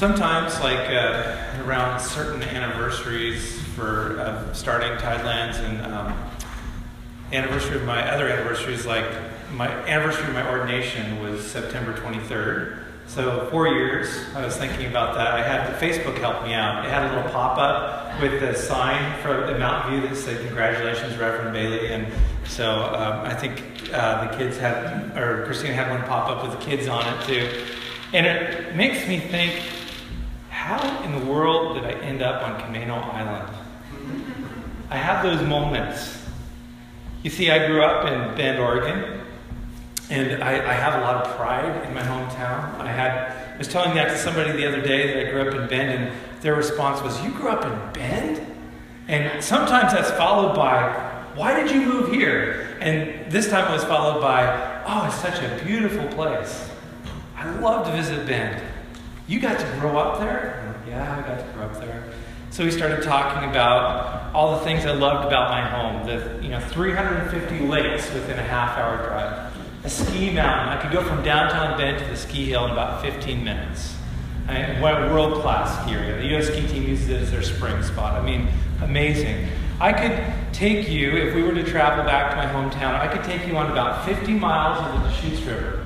sometimes, like uh, around certain anniversaries for uh, starting Tidelands and um, anniversary of my other anniversaries, like my anniversary of my ordination was September 23rd. So four years, I was thinking about that. I had Facebook help me out. It had a little pop-up with the sign from the Mountain View that said "Congratulations, Reverend Bailey." And so um, I think uh, the kids had, or Christina had one pop up with the kids on it too. And it makes me think, how in the world did I end up on Camano Island? I have those moments. You see, I grew up in Bend, Oregon, and I, I, have a lot of pride in my hometown. I had I was telling that to somebody the other day that I grew up in Bend, and their response was, "You grew up in Bend?" And sometimes that's followed by, "Why did you move here?" And this time it was followed by, "Oh, it's such a beautiful place. I love to visit Bend. You got to grow up there?" yeah, I got to grow up there. So we started talking about all the things I loved about my home. The you know 350 lakes within a half hour drive a ski mountain. I could go from downtown Bend to the ski hill in about 15 minutes. I, world class ski area. The U.S. ski team uses it as their spring spot. I mean, amazing. I could take you, if we were to travel back to my hometown, I could take you on about 50 miles of the Deschutes River,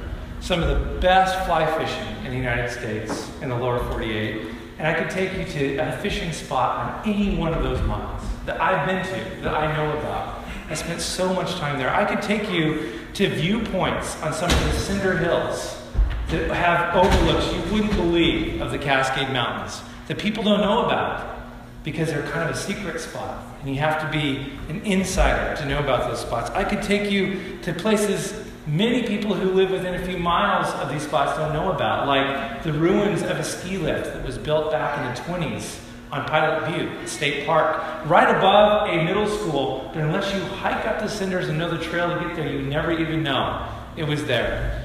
some of the best fly fishing in the United States in the lower 48, and I could take you to a fishing spot on any one of those miles that I've been to, that I know about. I spent so much time there. I could take you to viewpoints on some of the cinder hills that have overlooks you wouldn't believe of the Cascade Mountains that people don't know about because they're kind of a secret spot. And you have to be an insider to know about those spots. I could take you to places many people who live within a few miles of these spots don't know about, like the ruins of a ski lift that was built back in the 20s on Pilot Butte State Park, right above a middle school. But unless you hike up the cinders and know the trail to get there, you never even know it was there.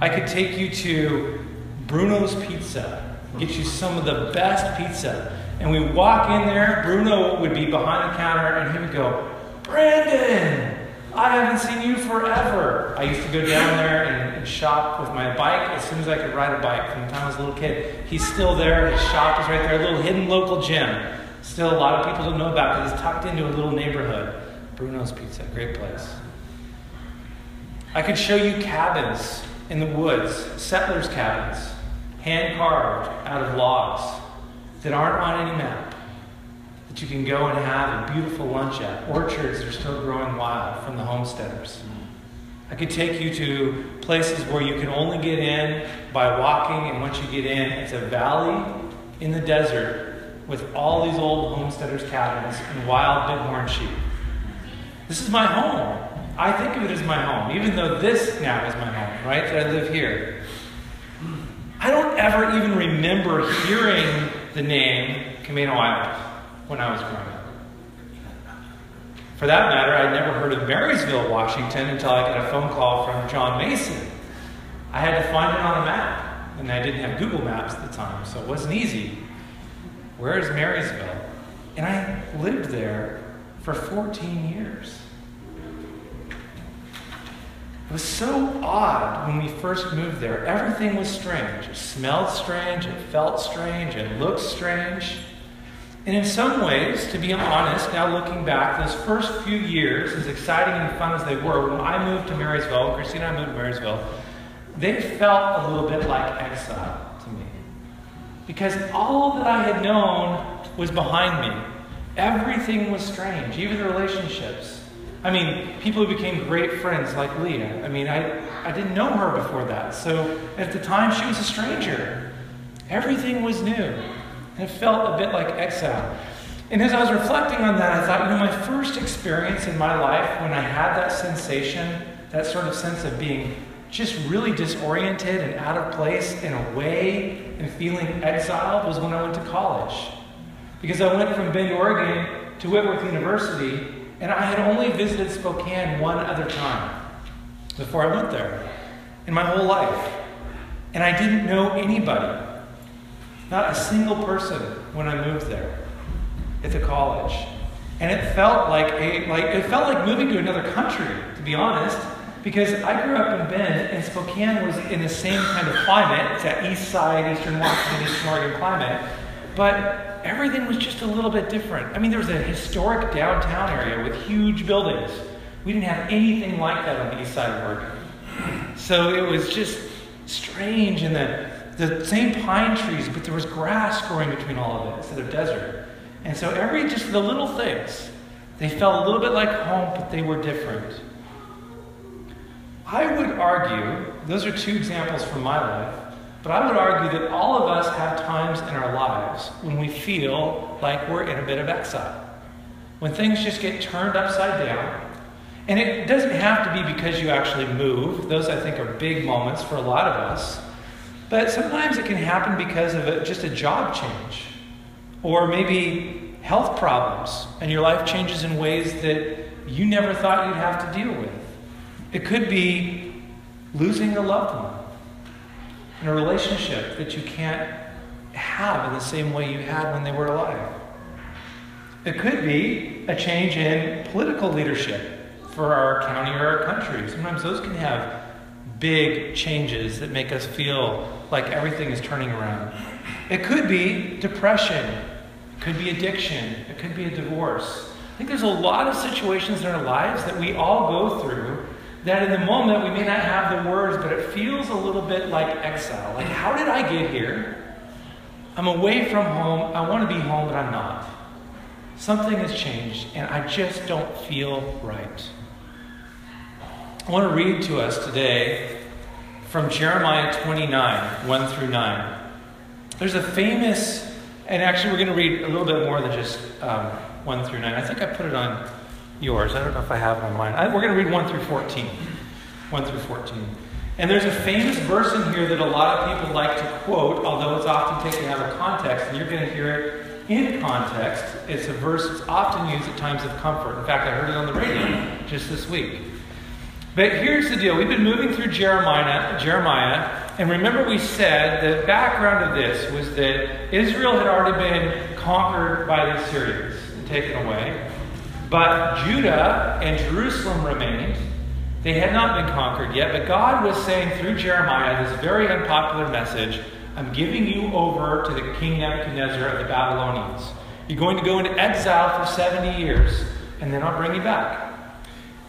I could take you to Bruno's Pizza, get you some of the best pizza. And we walk in there, Bruno would be behind the counter, and he would go, Brandon, I haven't seen you forever. I used to go down there and, and, shop with my bike as soon as I could ride a bike from the time I was a little kid. He's still there. His shop is right there, a little hidden local gym. Still, a lot of people don't know about because it's tucked into a little neighborhood. Bruno's Pizza, great place. I could show you cabins in the woods, settlers' cabins, hand carved out of logs that aren't on any map that you can go and have a beautiful lunch at. Orchards are still growing wild from the homesteaders. I could take you to places where you can only get in by walking, and once you get in, it's a valley in the desert with all these old homesteaders' cabins and wild bighorn sheep. This is my home. I think of it as my home, even though this now is my home, right? That I live here. I don't ever even remember hearing the name Camano Island when I was growing up. For that matter, I'd never heard of Marysville, Washington until I got a phone call from John Mason. I had to find it on a map, and I didn't have Google Maps at the time, so it wasn't easy. Where is Marysville? And I lived there for 14 years. It was so odd when we first moved there. Everything was strange. It smelled strange, it felt strange, it looked strange. And in some ways, to be honest, now looking back, those first few years, as exciting and fun as they were, when I moved to Marysville, Christina and I moved to Marysville, they felt a little bit like exile to me. Because all that I had known was behind me. Everything was strange, even the relationships. I mean, people who became great friends like Leah. I mean, I, I didn't know her before that. So at the time, she was a stranger. Everything was new. And it felt a bit like exile. And as I was reflecting on that, I thought, you know, my first experience in my life when I had that sensation, that sort of sense of being just really disoriented and out of place and away and feeling exiled was when I went to college. Because I went from Bend, Oregon to Whitworth University, and I had only visited Spokane one other time before I went there in my whole life. And I didn't know anybody. Not a single person when I moved there at the college. And it felt like a like it felt like moving to another country, to be honest. Because I grew up in Bend, and Spokane was in the same kind of climate. It's that east side, eastern Washington, eastern Oregon climate. But everything was just a little bit different. I mean, there was a historic downtown area with huge buildings. We didn't have anything like that on the east side of Oregon. So it was just strange, and the, the same pine trees, but there was grass growing between all of it instead of desert. And so every, just the little things, they felt a little bit like home, but they were different. I would argue, those are two examples from my life, but I would argue that all of us have times in our lives when we feel like we're in a bit of exile. When things just get turned upside down. And it doesn't have to be because you actually move. Those, I think, are big moments for a lot of us. But sometimes it can happen because of a, just a job change. Or maybe health problems, and your life changes in ways that you never thought you'd have to deal with. It could be losing a loved one in a relationship that you can't have in the same way you had when they were alive. It could be a change in political leadership for our county or our country. Sometimes those can have big changes that make us feel like everything is turning around. It could be depression, it could be addiction, it could be a divorce. I think there's a lot of situations in our lives that we all go through that in the moment we may not have the words, but it feels a little bit like exile. Like, how did I get here? I'm away from home. I want to be home, but I'm not. Something has changed, and I just don't feel right. I want to read to us today from Jeremiah 29 1 through 9. There's a famous, and actually, we're going to read a little bit more than just um, 1 through 9. I think I put it on yours. I don't know if I have it on mine. I, we're going to read 1 through 14. 1 through 14. And there's a famous verse in here that a lot of people like to quote, although it's often taken out of context, and you're going to hear it in context. It's a verse that's often used at times of comfort. In fact, I heard it on the radio just this week. But here's the deal. We've been moving through Jeremiah, Jeremiah, and remember we said the background of this was that Israel had already been conquered by the Assyrians and taken away. But Judah and Jerusalem remained. They had not been conquered yet, but God was saying through Jeremiah this very unpopular message I'm giving you over to the king Nebuchadnezzar of the Babylonians. You're going to go into exile for 70 years, and then I'll bring you back.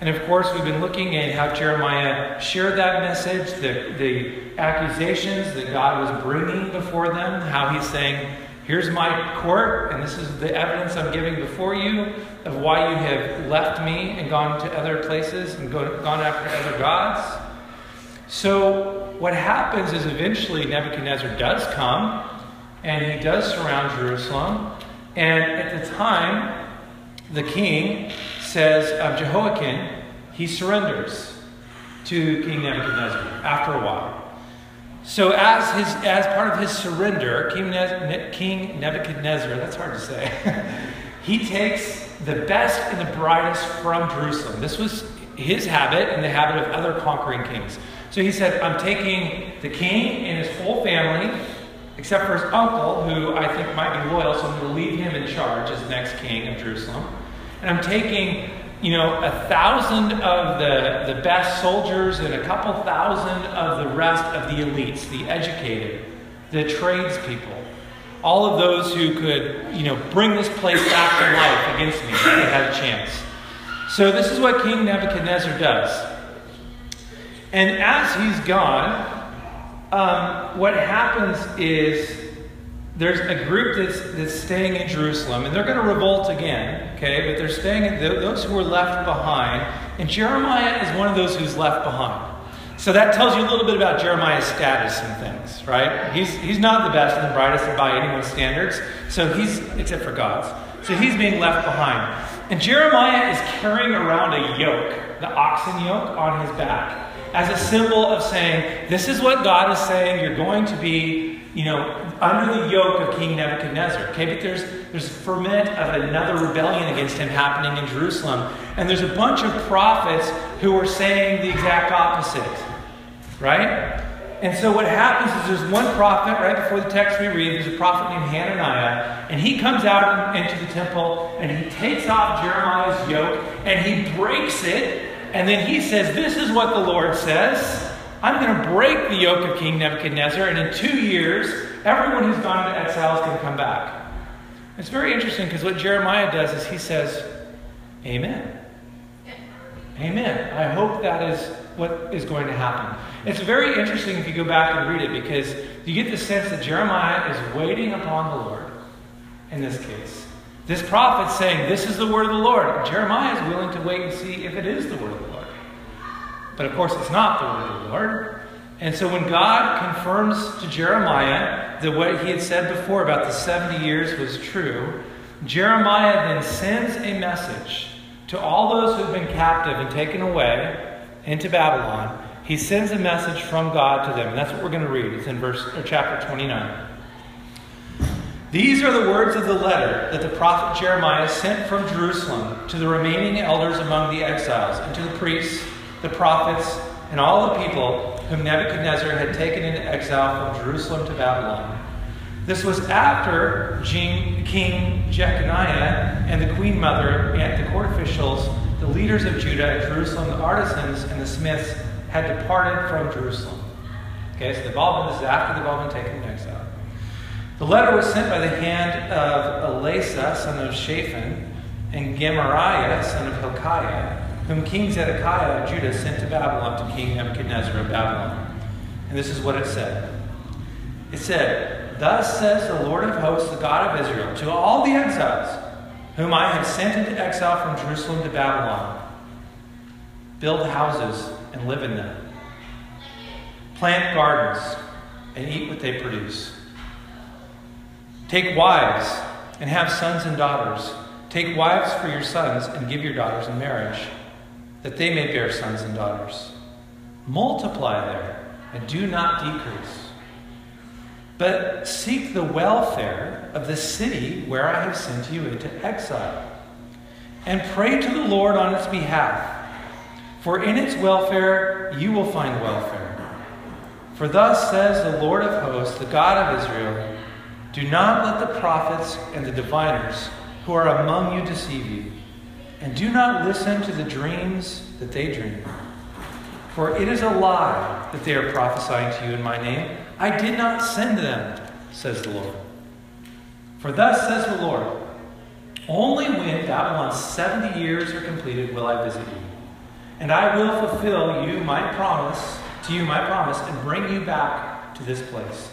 And of course, we've been looking at how Jeremiah shared that message, the, the accusations that God was bringing before them, how he's saying, Here's my court, and this is the evidence I'm giving before you of why you have left me and gone to other places and go, gone after other gods. So, what happens is eventually Nebuchadnezzar does come and he does surround Jerusalem. And at the time, the king says, of Jehoiakim, he surrenders to King Nebuchadnezzar after a while. So, as, his, as part of his surrender, King, ne- King Nebuchadnezzar, that's hard to say, he takes the best and the brightest from Jerusalem. This was his habit and the habit of other conquering kings. So he said, I'm taking the king and his whole family, except for his uncle, who I think might be loyal, so I'm going to leave him in charge as next king of Jerusalem. And I'm taking you know, a thousand of the, the best soldiers and a couple thousand of the rest of the elites, the educated, the tradespeople, all of those who could, you know, bring this place back to life against me if they had a chance. So this is what King Nebuchadnezzar does. And as he's gone, um, what happens is there's a group that's, that's staying in Jerusalem, and they're going to revolt again, okay? But they're staying, in, those who are left behind, and Jeremiah is one of those who's left behind. So that tells you a little bit about Jeremiah's status and things, right? He's, he's not the best and the brightest by anyone's standards, so he's, except for God's. So he's being left behind. And Jeremiah is carrying around a yoke, the oxen yoke, on his back, as a symbol of saying, This is what God is saying, you're going to be you know, under the yoke of King Nebuchadnezzar. Okay, but there's there's ferment of another rebellion against him happening in Jerusalem, and there's a bunch of prophets who are saying the exact opposite, right? And so what happens is there's one prophet right before the text we read. There's a prophet named Hananiah, and he comes out into the temple and he takes off Jeremiah's yoke and he breaks it And then he says, This is what the Lord says. I'm going to break the yoke of King Nebuchadnezzar, and in two years, everyone who's gone into exile is going to come back. It's very interesting because what Jeremiah does is he says, Amen. Amen. I hope that is what is going to happen. It's very interesting if you go back and read it because you get the sense that Jeremiah is waiting upon the Lord in this case. This prophet saying, This is the word of the Lord. Jeremiah is willing to wait and see if it is the word of the Lord. But of course, it's not the word of the Lord. And so when God confirms to Jeremiah that what he had said before about the 70 years was true, Jeremiah then sends a message to all those who have been captive and taken away into Babylon. He sends a message from God to them. And that's what we're going to read. It's in verse or chapter 29. These are the words of the letter that the prophet Jeremiah sent from Jerusalem to the remaining elders among the exiles, and to the priests, the prophets, and all the people whom Nebuchadnezzar had taken into exile from Jerusalem to Babylon. This was after King Jeconiah and the queen mother and the court officials, the leaders of Judah and Jerusalem, the artisans and the smiths had departed from Jerusalem. Okay, so they've all been, this is after they've all been taken into exile. The letter was sent by the hand of Elasah, son of Shaphan, and Gemariah, son of Hilkiah, whom King Zedekiah of Judah sent to Babylon to King Nebuchadnezzar of Babylon. And this is what it said. It said, Thus says the Lord of hosts, the God of Israel, to all the exiles whom I have sent into exile from Jerusalem to Babylon build houses and live in them, plant gardens and eat what they produce. Take wives and have sons and daughters. Take wives for your sons and give your daughters in marriage, that they may bear sons and daughters. Multiply there and do not decrease. But seek the welfare of the city where I have sent you into exile, and pray to the Lord on its behalf, for in its welfare you will find welfare. For thus says the Lord of hosts, the God of Israel Do not let the prophets and the diviners who are among you deceive you, and do not listen to the dreams that they dream. For it is a lie that they are prophesying to you in my name. I did not send them, says the Lord. For thus says the Lord Only when Babylon's 70 years are completed will I visit you. And I will fulfill you my promise, to you my promise, and bring you back to this place.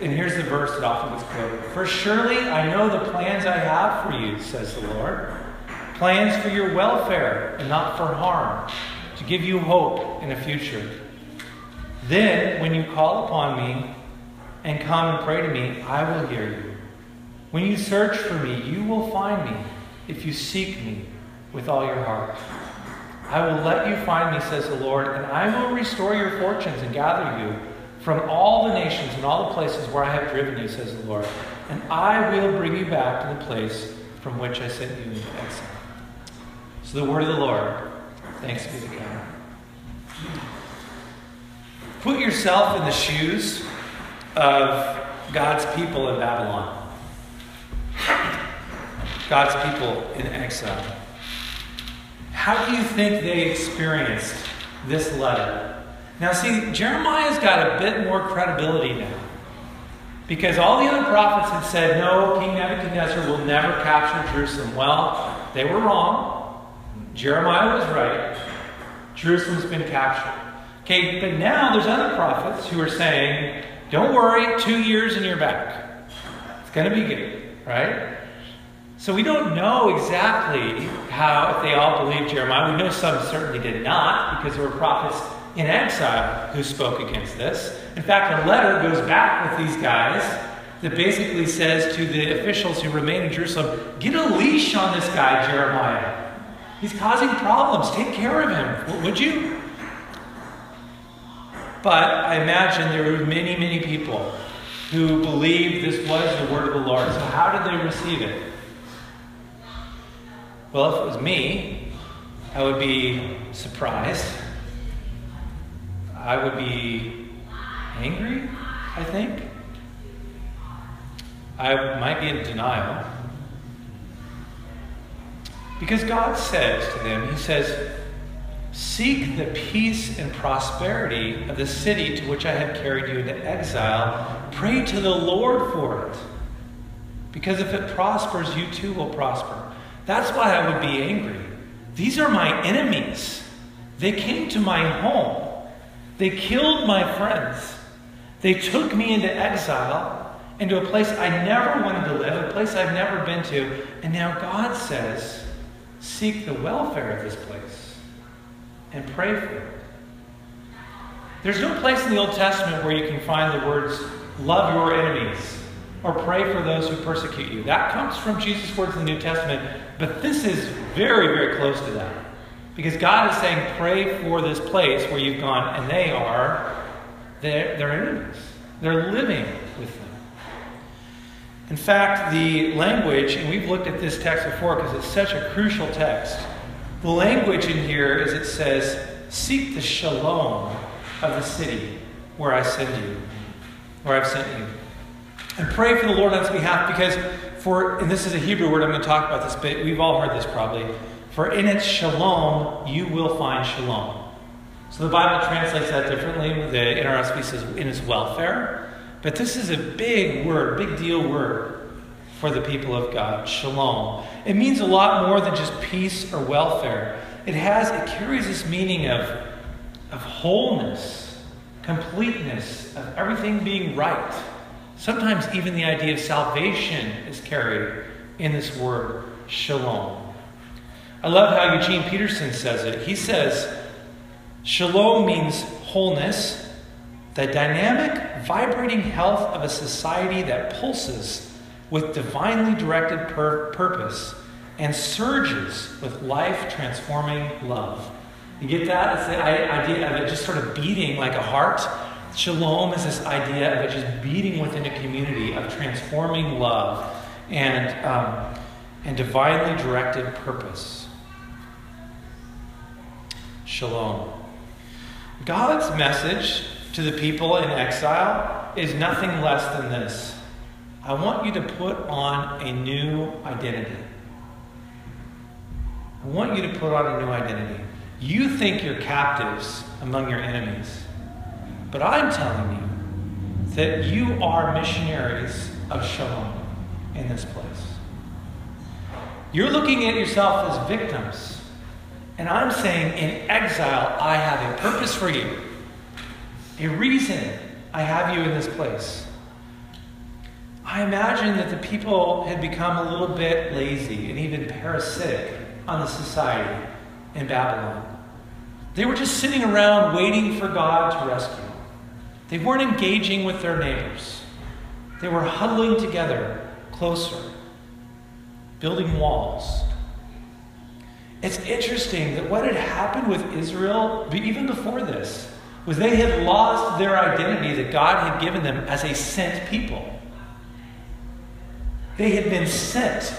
And here's the verse that often gets quoted For surely I know the plans I have for you, says the Lord. Plans for your welfare and not for harm, to give you hope in a future. Then, when you call upon me and come and pray to me, I will hear you. When you search for me, you will find me if you seek me with all your heart. I will let you find me, says the Lord, and I will restore your fortunes and gather you from all the nations and all the places where I have driven you, says the Lord. And I will bring you back to the place from which I sent you into exile. So the word of the Lord. Thanks be to God. Put yourself in the shoes of God's people in Babylon. God's people in exile. How do you think they experienced this letter? Now, see, Jeremiah's got a bit more credibility now. Because all the other prophets had said, no, King Nebuchadnezzar will never capture Jerusalem. Well, they were wrong. Jeremiah was right. Jerusalem's been captured. Okay, but now there's other prophets who are saying, don't worry, two years and you're back. It's going to be good, right? So we don't know exactly how, if they all believed Jeremiah. We know some certainly did not, because there were prophets in exile who spoke against this. In fact, a letter goes back with these guys that basically says to the officials who remain in Jerusalem, get a leash on this guy, Jeremiah. He's causing problems. Take care of him, would you? But I imagine there were many, many people who believed this was the word of the Lord. So, how did they receive it? Well, if it was me, I would be surprised. I would be angry, I think. I might be in denial. Because God says to them, He says, Seek the peace and prosperity of the city to which I have carried you into exile. Pray to the Lord for it. Because if it prospers, you too will prosper. That's why I would be angry. These are my enemies. They came to my home. They killed my friends. They took me into exile, into a place I never wanted to live, a place I've never been to. And now God says, seek the welfare of this place and pray for it. There's no place in the Old Testament where you can find the words, love your enemies or pray for those who persecute you. That comes from Jesus' words in the New Testament, but this is very, very close to that. Because God is saying, pray for this place where you've gone, and they are their enemies. They're living with them. In fact, the language, and we've looked at this text before because it's such a crucial text. The language in here is it says, Seek the shalom of the city where I send you, where I've sent you. And pray for the Lord on its behalf because for, and this is a Hebrew word, I'm going to talk about this, but we've all heard this probably. For in its shalom, you will find shalom. So the Bible translates that differently. The NRSV says in its welfare. But this is a big word, big deal word for the people of God, shalom. It means a lot more than just peace or welfare. It has, it carries this meaning of, of wholeness, completeness, of everything being right. Sometimes even the idea of salvation is carried in this word, shalom. I love how Eugene Peterson says it. He says, Shalom means wholeness, the dynamic, vibrating health of a society that pulses with divinely directed pur- purpose and surges with life transforming love. You get that? It's the idea of it just sort of beating like a heart Shalom is this idea of it just beating within a community of transforming love and, um, and divinely directed purpose. Shalom. God's message to the people in exile is nothing less than this I want you to put on a new identity. I want you to put on a new identity. You think you're captives among your enemies. But I'm telling you that you are missionaries of shalom in this place. You're looking at yourself as victims. And I'm saying, in exile, I have a purpose for you, a reason I have you in this place. I imagine that the people had become a little bit lazy and even parasitic on the society in Babylon. They were just sitting around waiting for God to rescue. They weren't engaging with their neighbors, they were huddling together closer, building walls. It's interesting that what had happened with Israel, even before this, was they had lost their identity that God had given them as a sent people. They had been sent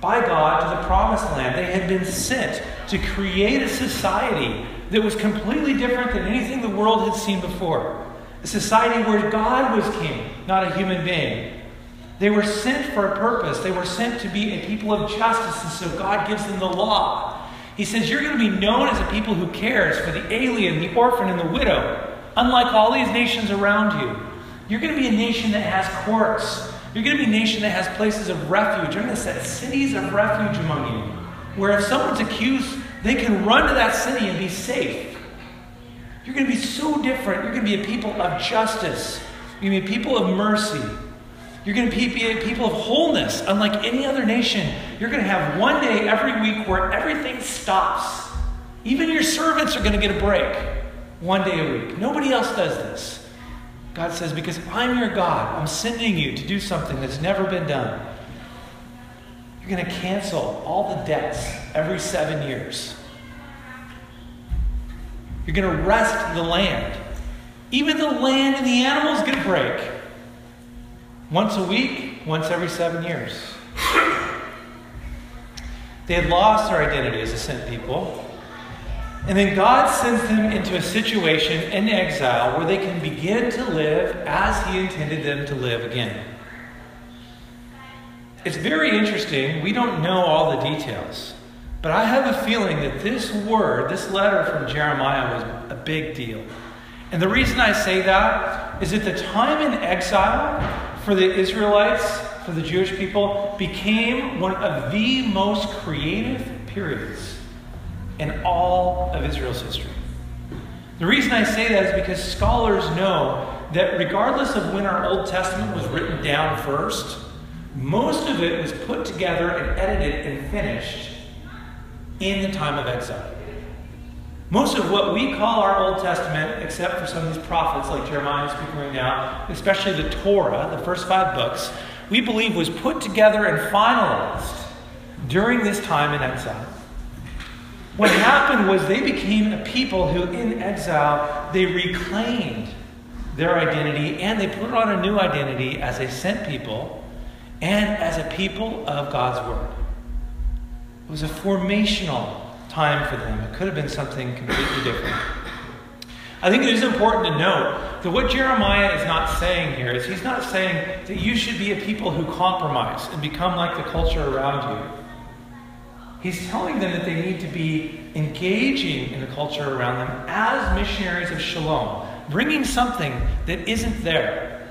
by God to the promised land. They had been sent to create a society that was completely different than anything the world had seen before a society where God was king, not a human being. They were sent for a purpose. They were sent to be a people of justice, and so God gives them the law. He says, You're going to be known as a people who cares for the alien, the orphan, and the widow, unlike all these nations around you. You're going to be a nation that has courts. You're going to be a nation that has places of refuge. You're going to set cities of refuge among you, where if someone's accused, they can run to that city and be safe. You're going to be so different. You're going to be a people of justice. You're going to be a people of mercy. You're going to be a people of wholeness, unlike any other nation. You're going to have one day every week where everything stops. Even your servants are going to get a break one day a week. Nobody else does this. God says, Because I'm your God, I'm sending you to do something that's never been done. You're going to cancel all the debts every seven years. You're going to rest the land. Even the land and the animals get a break. Once a week, once every seven years. They had lost their identity as a sent people. And then God sends them into a situation in exile where they can begin to live as He intended them to live again. It's very interesting. We don't know all the details. But I have a feeling that this word, this letter from Jeremiah, was a big deal. And the reason I say that is that the time in exile for the Israelites, for the Jewish people, became one of the most creative periods in all of Israel's history. The reason I say that is because scholars know that regardless of when our Old Testament was written down first, most of it was put together and edited and finished in the time of exile. Most of what we call our Old Testament, except for some of these prophets like Jeremiah is speaking right now, especially the Torah, the first five books, we believe was put together and finalized during this time in exile. What happened was they became a people who, in exile, they reclaimed their identity and they put on a new identity as a sent people and as a people of God's Word. It was a formational time for them. It could have been something completely different. I think it is important to note that what Jeremiah is not saying here is he's not saying that you should be a people who compromise and become like the culture around you. He's telling them that they need to be engaging in the culture around them as missionaries of shalom, bringing something that isn't there,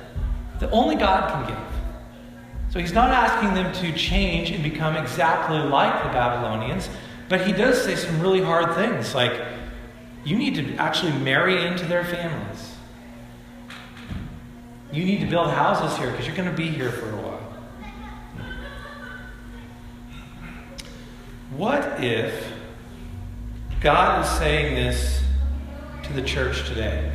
that only God can give. So he's not asking them to change and become exactly like the Babylonians, but he does say some really hard things like, you need to actually marry into their families. You need to build houses here because you're going to be here for a while. What if God is saying this to the church today?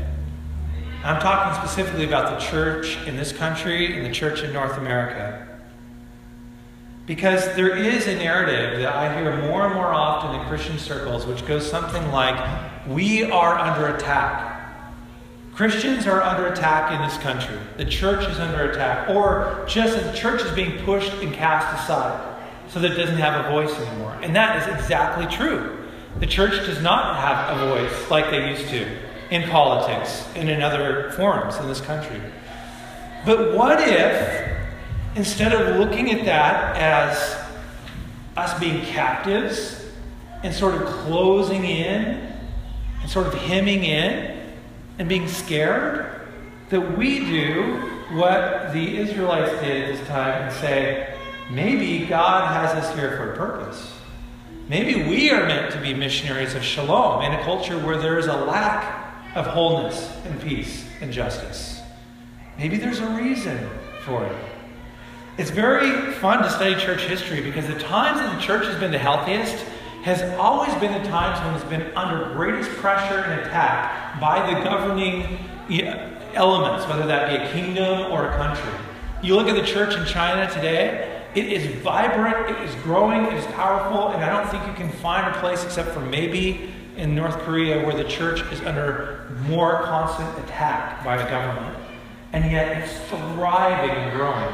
I'm talking specifically about the church in this country and the church in North America. Because there is a narrative that I hear more and more often in Christian circles, which goes something like, We are under attack. Christians are under attack in this country. The church is under attack. Or just as the church is being pushed and cast aside so that it doesn't have a voice anymore. And that is exactly true. The church does not have a voice like they used to in politics and in other forums in this country. But what if instead of looking at that as us being captives and sort of closing in and sort of hemming in and being scared, that we do what the Israelites did at this time and say, maybe God has us here for a purpose. Maybe we are meant to be missionaries of shalom in a culture where there is a lack of wholeness and peace and justice. Maybe there's a reason for it. It's very fun to study church history because the times that the church has been the healthiest has always been the times when it's been under greatest pressure and attack by the governing elements, whether that be a kingdom or a country. You look at the church in China today, it is vibrant, it is growing, it is powerful, and I don't think you can find a place except for maybe in North Korea where the church is under more constant attack by the government. And yet it's thriving and growing.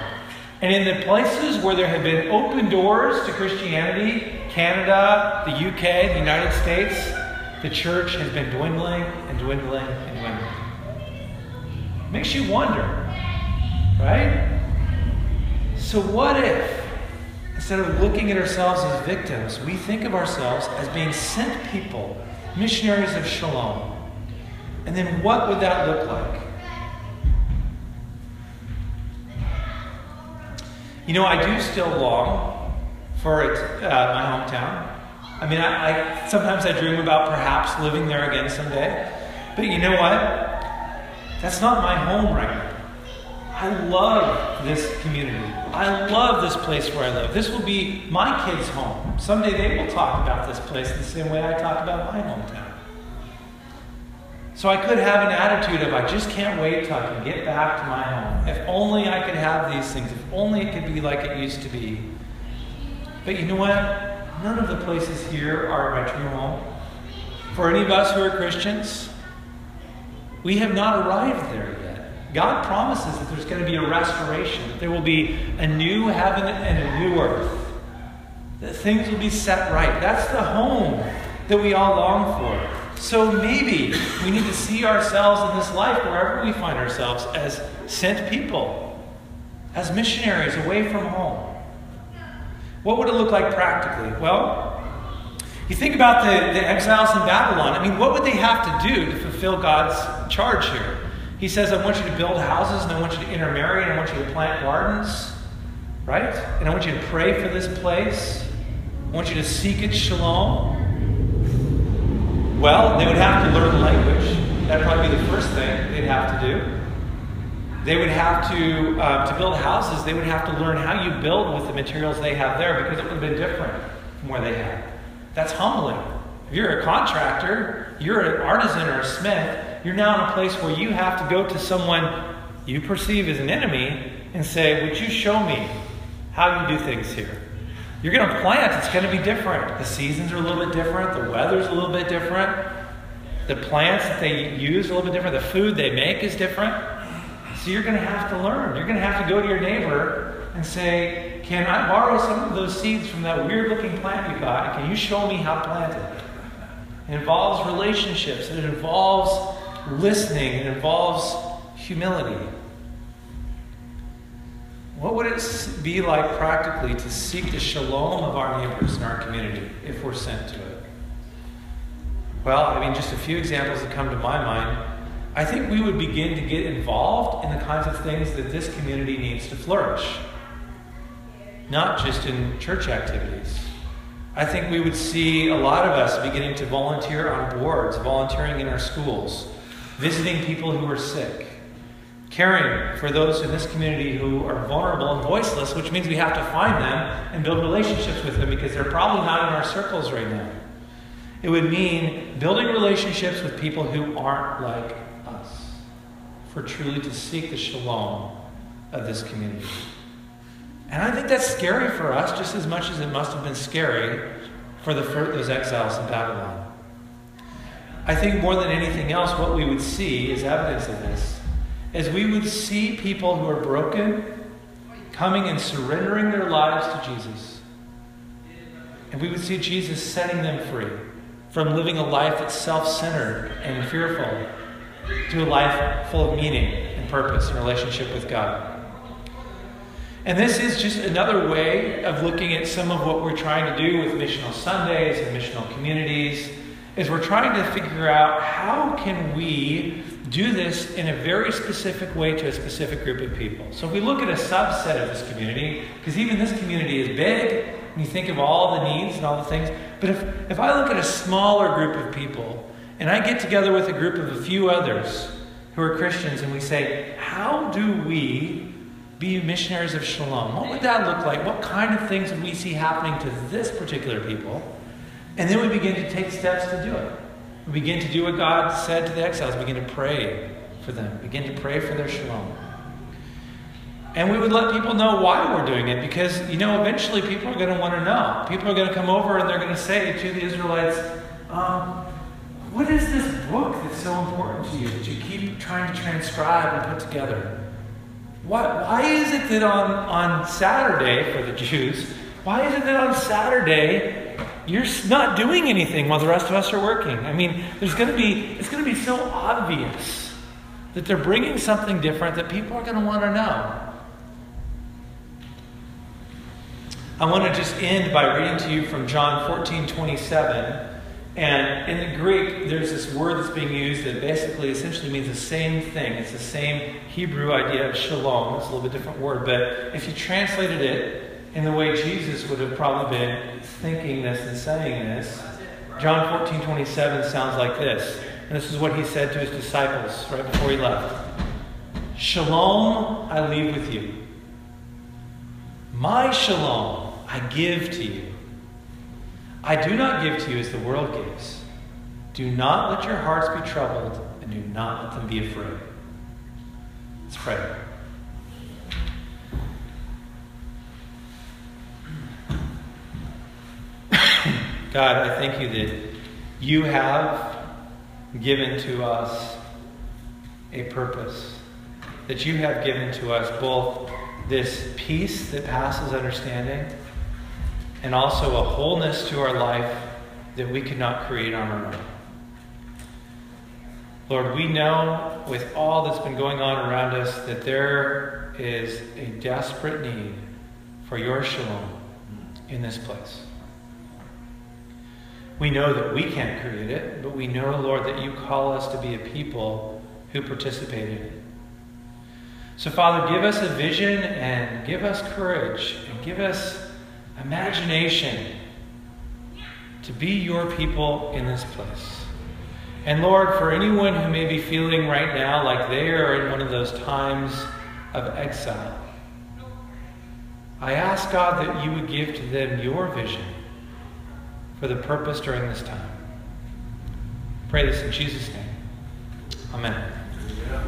And in the places where there have been open doors to Christianity, Canada, the UK, the United States, the church has been dwindling and dwindling and dwindling. Makes you wonder, right? So, what if, instead of looking at ourselves as victims, we think of ourselves as being sent people, missionaries of shalom? And then what would that look like? You know, I do still long for it, uh, my hometown. I mean, I, I, sometimes I dream about perhaps living there again someday. But you know what? That's not my home right now. I love this community. I love this place where I live. This will be my kids' home. Someday they will talk about this place the same way I talk about my hometown. So I could have an attitude of, I just can't wait till I can get back to my home. If only I could have these things. If only it could be like it used to be. But you know what? None of the places here are my true home. For any of us who are Christians, we have not arrived there yet. God promises that there's going to be a restoration, that there will be a new heaven and a new earth, that things will be set right. That's the home that we all long for. So maybe we need to see ourselves in this life, wherever we find ourselves, as sent people, as missionaries away from home. What would it look like practically? Well, You think about the, the exiles in Babylon. I mean, what would they have to do to fulfill God's charge here? He says, I want you to build houses, and I want you to intermarry, and I want you to plant gardens, right? And I want you to pray for this place. I want you to seek its shalom. Well, they would have to learn the language. That'd probably be the first thing they'd have to do. They would have to, uh, to build houses, they would have to learn how you build with the materials they have there because it would have been different from where they had. That's humbling. If you're a contractor, you're an artisan or a smith, you're now in a place where you have to go to someone you perceive as an enemy and say, Would you show me how you do things here? You're going to plant, it's going to be different. The seasons are a little bit different, the weather's a little bit different, the plants that they use are a little bit different, the food they make is different. So you're going to have to learn. You're going to have to go to your neighbor and say, Can I borrow some of those seeds from that weird looking plant you got? Can you show me how to plant it? It involves relationships, it involves listening, it involves humility. What would it be like practically to seek the shalom of our neighbors in our community if we're sent to it? Well, I mean, just a few examples that come to my mind. I think we would begin to get involved in the kinds of things that this community needs to flourish, not just in church activities. I think we would see a lot of us beginning to volunteer on boards, volunteering in our schools, visiting people who are sick, caring for those in this community who are vulnerable and voiceless, which means we have to find them and build relationships with them because they're probably not in our circles right now. It would mean building relationships with people who aren't like us, for truly to seek the shalom of this community. And I think that's scary for us just as much as it must have been scary for the, those exiles in Babylon. I think more than anything else, what we would see is evidence of this. As we would see people who are broken coming and surrendering their lives to Jesus. And we would see Jesus setting them free from living a life that's self centered and fearful to a life full of meaning and purpose and relationship with God. And this is just another way of looking at some of what we're trying to do with missional Sundays and missional communities is we're trying to figure out how can we do this in a very specific way to a specific group of people. So if we look at a subset of this community, because even this community is big, and you think of all the needs and all the things, but if, if I look at a smaller group of people, and I get together with a group of a few others who are Christians, and we say, how do we be missionaries of shalom? What would that look like? What kind of things would we see happening to this particular people? And then we begin to take steps to do it. We begin to do what God said to the exiles, begin to pray for them, begin to pray for their shalom. And we would let people know why we're doing it because, you know, eventually people are going to want to know. People are going to come over and they're going to say to the Israelites, um, What is this book that's so important to you that you keep trying to transcribe and put together? Why, why is it that on, on Saturday, for the Jews, why is it that on Saturday you're not doing anything while the rest of us are working. I mean, there's going to be, it's going to be so obvious that they're bringing something different that people are going to want to know. I want to just end by reading to you from John 14 27. And in the Greek, there's this word that's being used that basically essentially means the same thing. It's the same Hebrew idea of shalom. It's a little bit different word, but if you translated it in the way Jesus would have probably been thinking this and saying this. John 14, 27 sounds like this. And this is what he said to his disciples right before he left Shalom I leave with you. My shalom I give to you. I do not give to you as the world gives. Do not let your hearts be troubled, and do not let them be afraid. Let's pray. God, I thank you that you have given to us a purpose, that you have given to us both this peace that passes understanding and also a wholeness to our life that we could not create on our own. Lord, we know with all that's been going on around us that there is a desperate need for your shalom in this place. We know that we can't create it, but we know, Lord, that you call us to be a people who participate in it. So, Father, give us a vision and give us courage and give us imagination to be your people in this place. And Lord, for anyone who may be feeling right now like they are in one of those times of exile, I ask God that you would give to them your vision for the purpose during this time. Pray this in Jesus' name. Amen. Yeah.